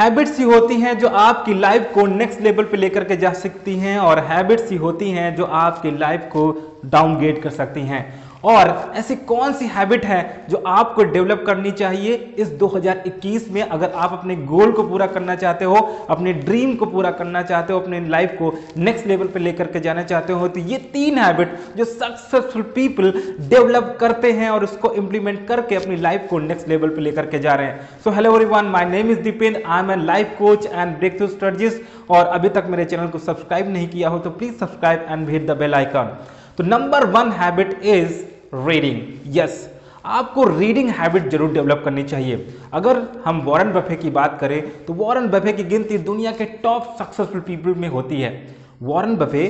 habits ही होती हैं जो आपकी लाइफ को नेक्स्ट लेवल पे लेकर के जा सकती हैं और हैबिट्स ही होती हैं जो आपकी लाइफ को डाउनग्रेड कर सकती हैं। और ऐसी कौन सी हैबिट है जो आपको डेवलप करनी चाहिए इस 2021 में? अगर आप अपने गोल को पूरा करना चाहते हो, अपने ड्रीम को पूरा करना चाहते हो, अपने लाइफ को नेक्स्ट लेवल पे लेकर के जाना चाहते हो तो ये तीन हैबिट जो सक्सेसफुल पीपल डेवलप करते हैं और उसको इंप्लीमेंट करके अपनी लाइफ को नेक्स्ट लेवल पे लेकर के जा रहे हैं। So hello everyone my name is Deependra I am a life coach and breakthrough strategist और अभी तक मेरे चैनल को सब्सक्राइब नहीं किया हो तो please subscribe and hit the bell icon तो number one habit is reading yes आपको रीडिंग हैबिट ज़रूर डेवलप करनी चाहिए। अगर हम वॉरेन बफे की बात करें तो वॉरेन बफे की गिनती दुनिया के टॉप सक्सेसफुल पीपल में होती है। वॉरेन बफे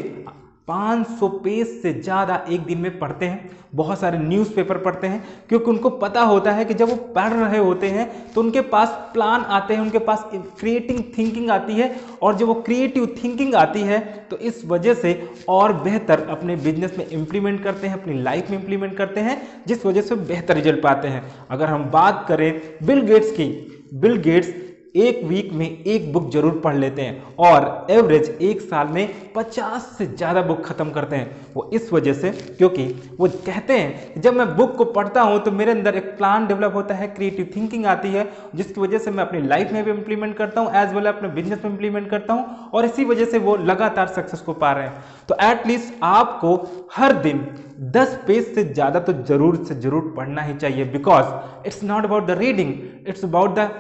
500 पेज से ज़्यादा एक दिन में पढ़ते हैं, बहुत सारे न्यूज़पेपर पढ़ते हैं, क्योंकि उनको पता होता है कि जब वो पढ़ रहे होते हैं तो उनके पास प्लान आते हैं, उनके पास क्रिएटिंग थिंकिंग आती है, और जब वो क्रिएटिव थिंकिंग आती है तो इस वजह से और बेहतर अपने बिज़नेस में इम्प्लीमेंट करते हैं, अपनी लाइफ में इम्प्लीमेंट करते हैं, जिस वजह से बेहतर रिज़ल्ट पाते हैं। अगर हम बात करें बिल गेट्स की बिल गेट्स एक वीक में एक बुक ज़रूर पढ़ लेते हैं और एवरेज एक साल में 50 से ज़्यादा बुक खत्म करते हैं। वो इस वजह से क्योंकि वो कहते हैं जब मैं बुक को पढ़ता हूँ तो मेरे अंदर एक प्लान डेवलप होता है क्रिएटिव थिंकिंग आती है, जिसकी वजह से मैं अपनी लाइफ में भी इंप्लीमेंट करता हूँ एज वेल अपने बिज़नेस में इंप्लीमेंट करता हूँ और इसी वजह से वो लगातार सक्सेस को पा रहे हैं। तो एटलीस्ट आपको हर दिन 10 पेज से ज़्यादा तो ज़रूर से ज़रूर पढ़ना ही चाहिए because it's not about the reading it's about the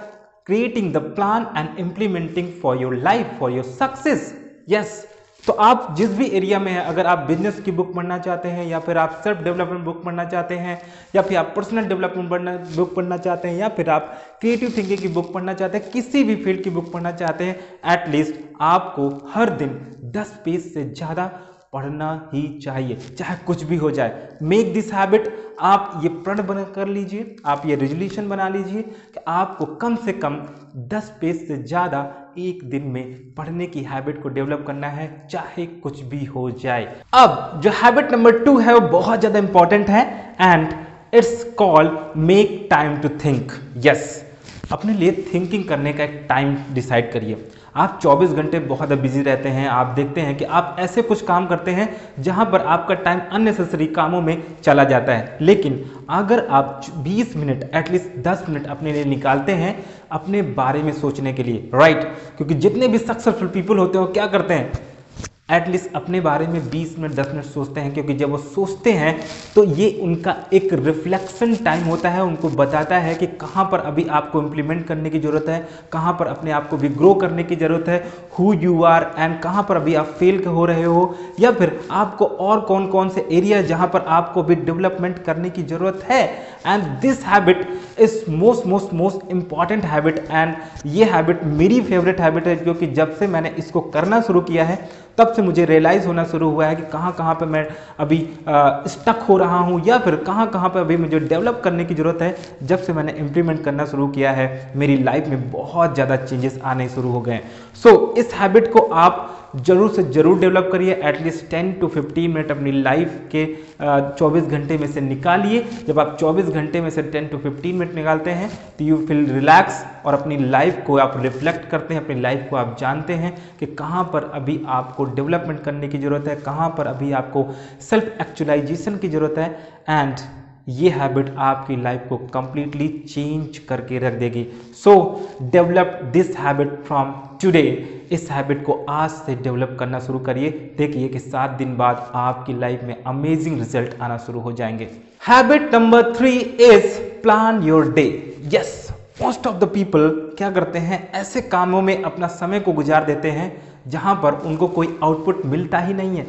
creating the plan and implementing for your life, for your success. Yes. तो आप जिस भी एरिया में हैं, अगर आप बिज़नेस की बुक पढ़ना चाहते हैं, या फिर आप सेल्फ डेवलपमेंट बुक पढ़ना चाहते हैं, या फिर आप पर्सनल डेवलपमेंट पढ़ना बुक पढ़ना चाहते हैं, या फिर आप क्रिएटिव थिंकिंग की बुक पढ़ना चाहते हैं, किसी भी फ़ील्ड की बुक पढ़ना चाहते हैं एटलीस्ट आपको हर दिन 10 पेज से ज़्यादा पढ़ना ही चाहिए, चाहे कुछ भी हो जाए। मेक दिस हैबिट आप ये प्रण बना कर लीजिए, आप ये रेजोल्यूशन बना लीजिए कि आपको कम से कम 10 पेज से ज़्यादा एक दिन में पढ़ने की हैबिट को डेवलप करना है, चाहे कुछ भी हो जाए। अब, जो हैबिट नंबर टू है, वो बहुत ज़्यादा इंपॉर्टेंट है and it's called make time to think yes अपने लिए थिंकिंग करने का एक टाइम डिसाइड करिए। आप 24 घंटे बहुत बिज़ी रहते हैं, आप देखते हैं कि आप ऐसे कुछ काम करते हैं जहाँ पर आपका टाइम अननेसेसरी कामों में चला जाता है। लेकिन अगर आप 20 मिनट एटलीस्ट 10 मिनट अपने लिए निकालते हैं अपने बारे में सोचने के लिए राइट क्योंकि जितने भी सक्सेसफुल पीपल होते हैं, वो क्या करते हैं? एटलीस्ट अपने बारे में 20 मिनट 10 मिनट सोचते हैं, क्योंकि जब वो सोचते हैं तो ये उनका एक रिफ्लेक्शन टाइम होता है, उनको बताता है कि कहाँ पर अभी आपको इम्प्लीमेंट करने की ज़रूरत है, कहाँ पर अपने आप को भी ग्रो करने की ज़रूरत है हु यू आर एंड कहाँ पर अभी आप फेल हो रहे हो, या फिर आपको और कौन कौन से एरिया जहाँ पर आपको भी डेवलपमेंट करने की ज़रूरत है and this habit is most most most important habit and ये हैबिट मेरी फेवरेट हैबिट है, क्योंकि जब से मैंने इसको करना शुरू किया है तब से मुझे रियलाइज़ होना शुरू हुआ है कि कहाँ कहाँ पर मैं अभी स्टक हो रहा हूँ या फिर कहाँ कहाँ पर अभी मुझे डेवलप करने की ज़रूरत है। जब से मैंने इम्प्लीमेंट करना शुरू किया है, मेरी लाइफ में बहुत ज़्यादा चेंजेस आने शुरू हो गए हैं। सो इस हैबिट को आप ज़रूर से ज़रूर डेवलप करिए। एटलीस्ट 10 टू 15 मिनट अपनी लाइफ के 24 घंटे में से निकालिए। जब आप 24 घंटे में से 10 टू 15 मिनट निकालते हैं तो यू फील रिलैक्स और अपनी लाइफ को आप रिफ्लेक्ट करते हैं, अपनी लाइफ को आप जानते हैं कि कहाँ पर अभी आपको डेवलपमेंट करने की ज़रूरत है, कहाँ पर अभी आपको सेल्फ एक्चुलाइजेशन की ज़रूरत है एंड ये हैबिट आपकी लाइफ को कंप्लीटली चेंज करके रख देगी। So develop this habit from today इस हैबिट को आज से डेवलप करना शुरू करिए। देखिए कि सात दिन बाद आपकी लाइफ में अमेजिंग रिज़ल्ट आना शुरू हो जाएँगे। Habit number three is plan your day yes most of the people क्या करते हैं? ऐसे कामों में अपना समय को गुजार देते हैं, जहाँ पर उनको कोई आउटपुट मिलता ही नहीं है।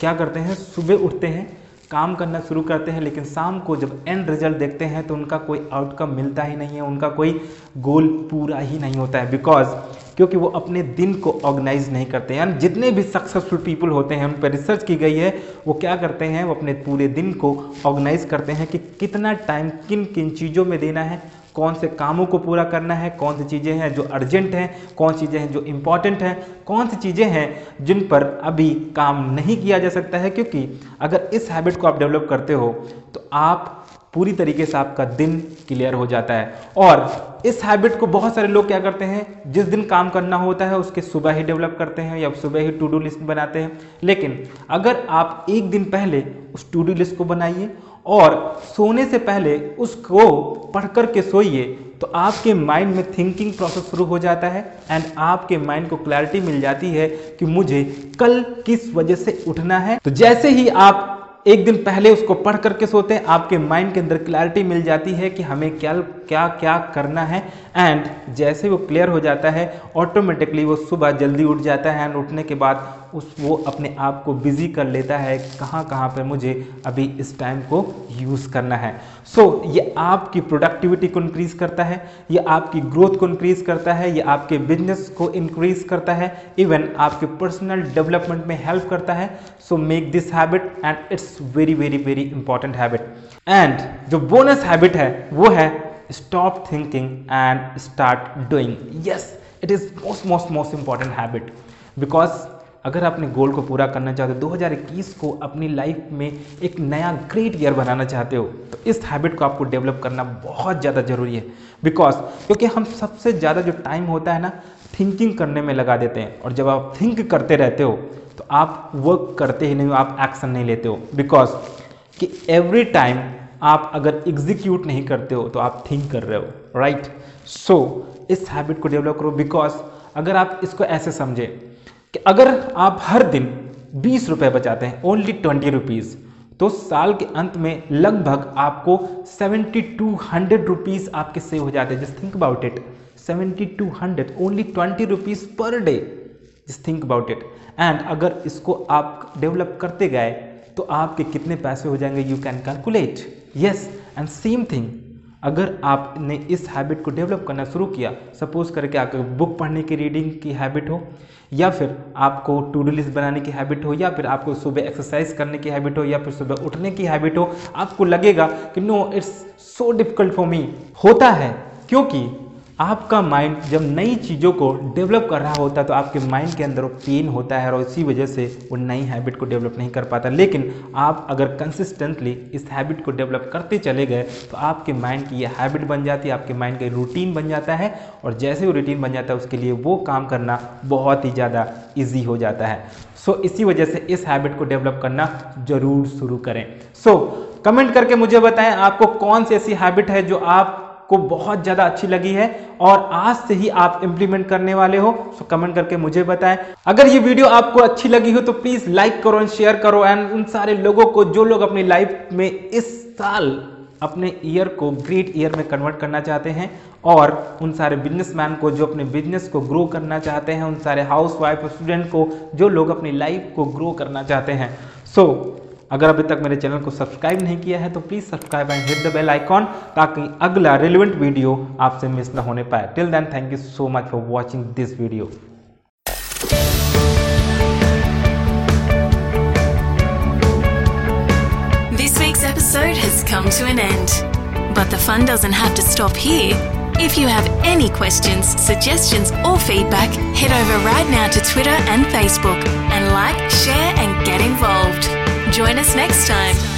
क्या करते हैं? सुबह उठते हैं, काम करना शुरू करते हैं, लेकिन शाम को जब एंड रिज़ल्ट देखते हैं तो उनका कोई आउटकम मिलता ही नहीं है, उनका कोई गोल पूरा ही नहीं होता है। बिकॉज़ क्योंकि वो अपने दिन को ऑर्गेनाइज नहीं करते हैं। यानी जितने भी सक्सेसफुल पीपल होते हैं, उन पर रिसर्च की गई है, वो क्या करते हैं? वो अपने पूरे दिन को ऑर्गेनाइज करते हैं कि कितना टाइम किन किन चीज़ों में देना है कौन से कामों को पूरा करना है, कौन सी चीज़ें हैं जो अर्जेंट हैं, कौन सी चीज़ें हैं जो इंपॉर्टेंट हैं, कौन सी चीज़ें हैं जिन पर अभी काम नहीं किया जा सकता है। क्योंकि अगर इस हैबिट को आप डेवलप करते हो तो आप पूरी तरीके से आपका दिन क्लियर हो जाता है। और इस हैबिट को बहुत सारे लोग क्या करते हैं, जिस दिन काम करना होता है, उसके सुबह ही डेवलप करते हैं या सुबह ही टू डू लिस्ट बनाते हैं। लेकिन अगर आप एक दिन पहले उस टू डू लिस्ट को बनाइए और सोने से पहले उसको पढ़ कर के सोइए तो आपके माइंड में थिंकिंग प्रोसेस शुरू हो जाता है एंड आपके माइंड को क्लैरिटी मिल जाती है कि मुझे कल किस वजह से उठना है। तो जैसे ही आप एक दिन पहले उसको पढ़ करके सोते हैं, आपके माइंड के अंदर क्लैरिटी मिल जाती है कि हमें क्या क्या क्या करना है। एंड जैसे वो क्लियर हो जाता है ऑटोमेटिकली वो सुबह जल्दी उठ जाता है एंड उठने के बाद उस वो अपने आप को बिज़ी कर लेता है कहाँ कहाँ पर मुझे अभी इस टाइम को यूज़ करना है। सो so, ये आपकी प्रोडक्टिविटी को इंक्रीज करता है ये आपकी ग्रोथ को इंक्रीज करता है ये आपके बिज़नेस को इंक्रीज करता है इवन आपके पर्सनल डेवलपमेंट में हेल्प करता है। So make this habit and it's very very very important habit and जो बोनस हैबिट है वो है stop thinking and start doing yes it is most most most important habit because अगर अपने गोल को पूरा करना चाहते हो 2021 को अपनी लाइफ में एक नया ग्रेट ईयर बनाना चाहते हो तो इस हैबिट को आपको डेवलप करना बहुत ज़्यादा ज़रूरी है। बिकॉज़ क्योंकि हम सबसे ज़्यादा जो टाइम होता है ना थिंकिंग करने में लगा देते हैं। और जब आप थिंक करते रहते हो तो आप वर्क करते ही नहीं हो आप एक्शन नहीं लेते हो। बिकॉज़ कि एवरी टाइम आप अगर एग्जीक्यूट नहीं करते हो तो आप थिंक कर रहे हो राइट? right? सो so, इस हैबिट को डेवलप करो। बिकॉज़ अगर आप इसको ऐसे समझे कि अगर आप हर दिन बीस रुपए बचाते हैं ओनली ट्वेंटी रुपीज़ तो साल के अंत में लगभग आपको सेवेंटी टू हंड्रेड रुपीज़ आपके सेव हो जाते हैं। Just think about it seventy two hundred only twenty rupees per day just think about it and अगर इसको आप डेवलप करते गए तो आपके कितने पैसे हो जाएँगे? You can calculate yes and same thing अगर आपने इस हैबिट को डेवलप करना शुरू किया सपोज़ करके आपको बुक पढ़ने की रीडिंग की हैबिट हो, या फिर आपको टू डू लिस्ट बनाने की हैबिट हो, या फिर आपको सुबह एक्सरसाइज करने की हैबिट हो, या फिर सुबह उठने की हैबिट हो, आपको लगेगा कि no it's so difficult for me होता है। क्योंकि आपका माइंड जब नई चीज़ों को डेवलप कर रहा होता है तो आपके माइंड के अंदर वो पेन होता है और इसी वजह से वो नई हैबिट को डेवलप नहीं कर पाता। लेकिन आप अगर कंसिस्टेंटली इस हैबिट को डेवलप करते चले गए तो आपके माइंड की ये हैबिट बन जाती है आपके माइंड का रूटीन बन जाता है और जैसे वो रूटीन बन जाता है उसके लिए वो काम करना बहुत ही ज़्यादा ईजी हो जाता है। सो so, इसी वजह से इस हैबिट को डेवलप करना ज़रूर शुरू करें। सो so, कमेंट करके मुझे बताएँ आपको कौन सी ऐसी हैबिट है जो आप को बहुत ज़्यादा अच्छी लगी है और आज से ही आप इंप्लीमेंट करने वाले हो सो कमेंट करके मुझे बताएँ। अगर ये वीडियो आपको अच्छी लगी हो तो प्लीज़ लाइक करो एंड शेयर करो एंड उन सारे लोगों को जो लोग अपनी लाइफ में इस साल अपने ईयर को ग्रेट ईयर में कन्वर्ट करना चाहते हैं और उन सारे बिजनेसमैन को जो अपने बिज़नेस को ग्रो करना चाहते हैं उन सारे हाउस वाइफ स्टूडेंट को जो लोग अपनी लाइफ को ग्रो करना चाहते हैं। सो so, अगर अभी तक मेरे चैनल को सब्सक्राइब नहीं किया है तो please subscribe and hit the bell icon ताकि अगला रिलेवेंट वीडियो आपसे मिस ना होने पाए till then thank you so much for watching this video episode has come to an end. But the fun doesn't have to stop here. If you have any questions, suggestions, or feedback, head over right now to Twitter and Facebook and like, share, and get involved. Join us next time.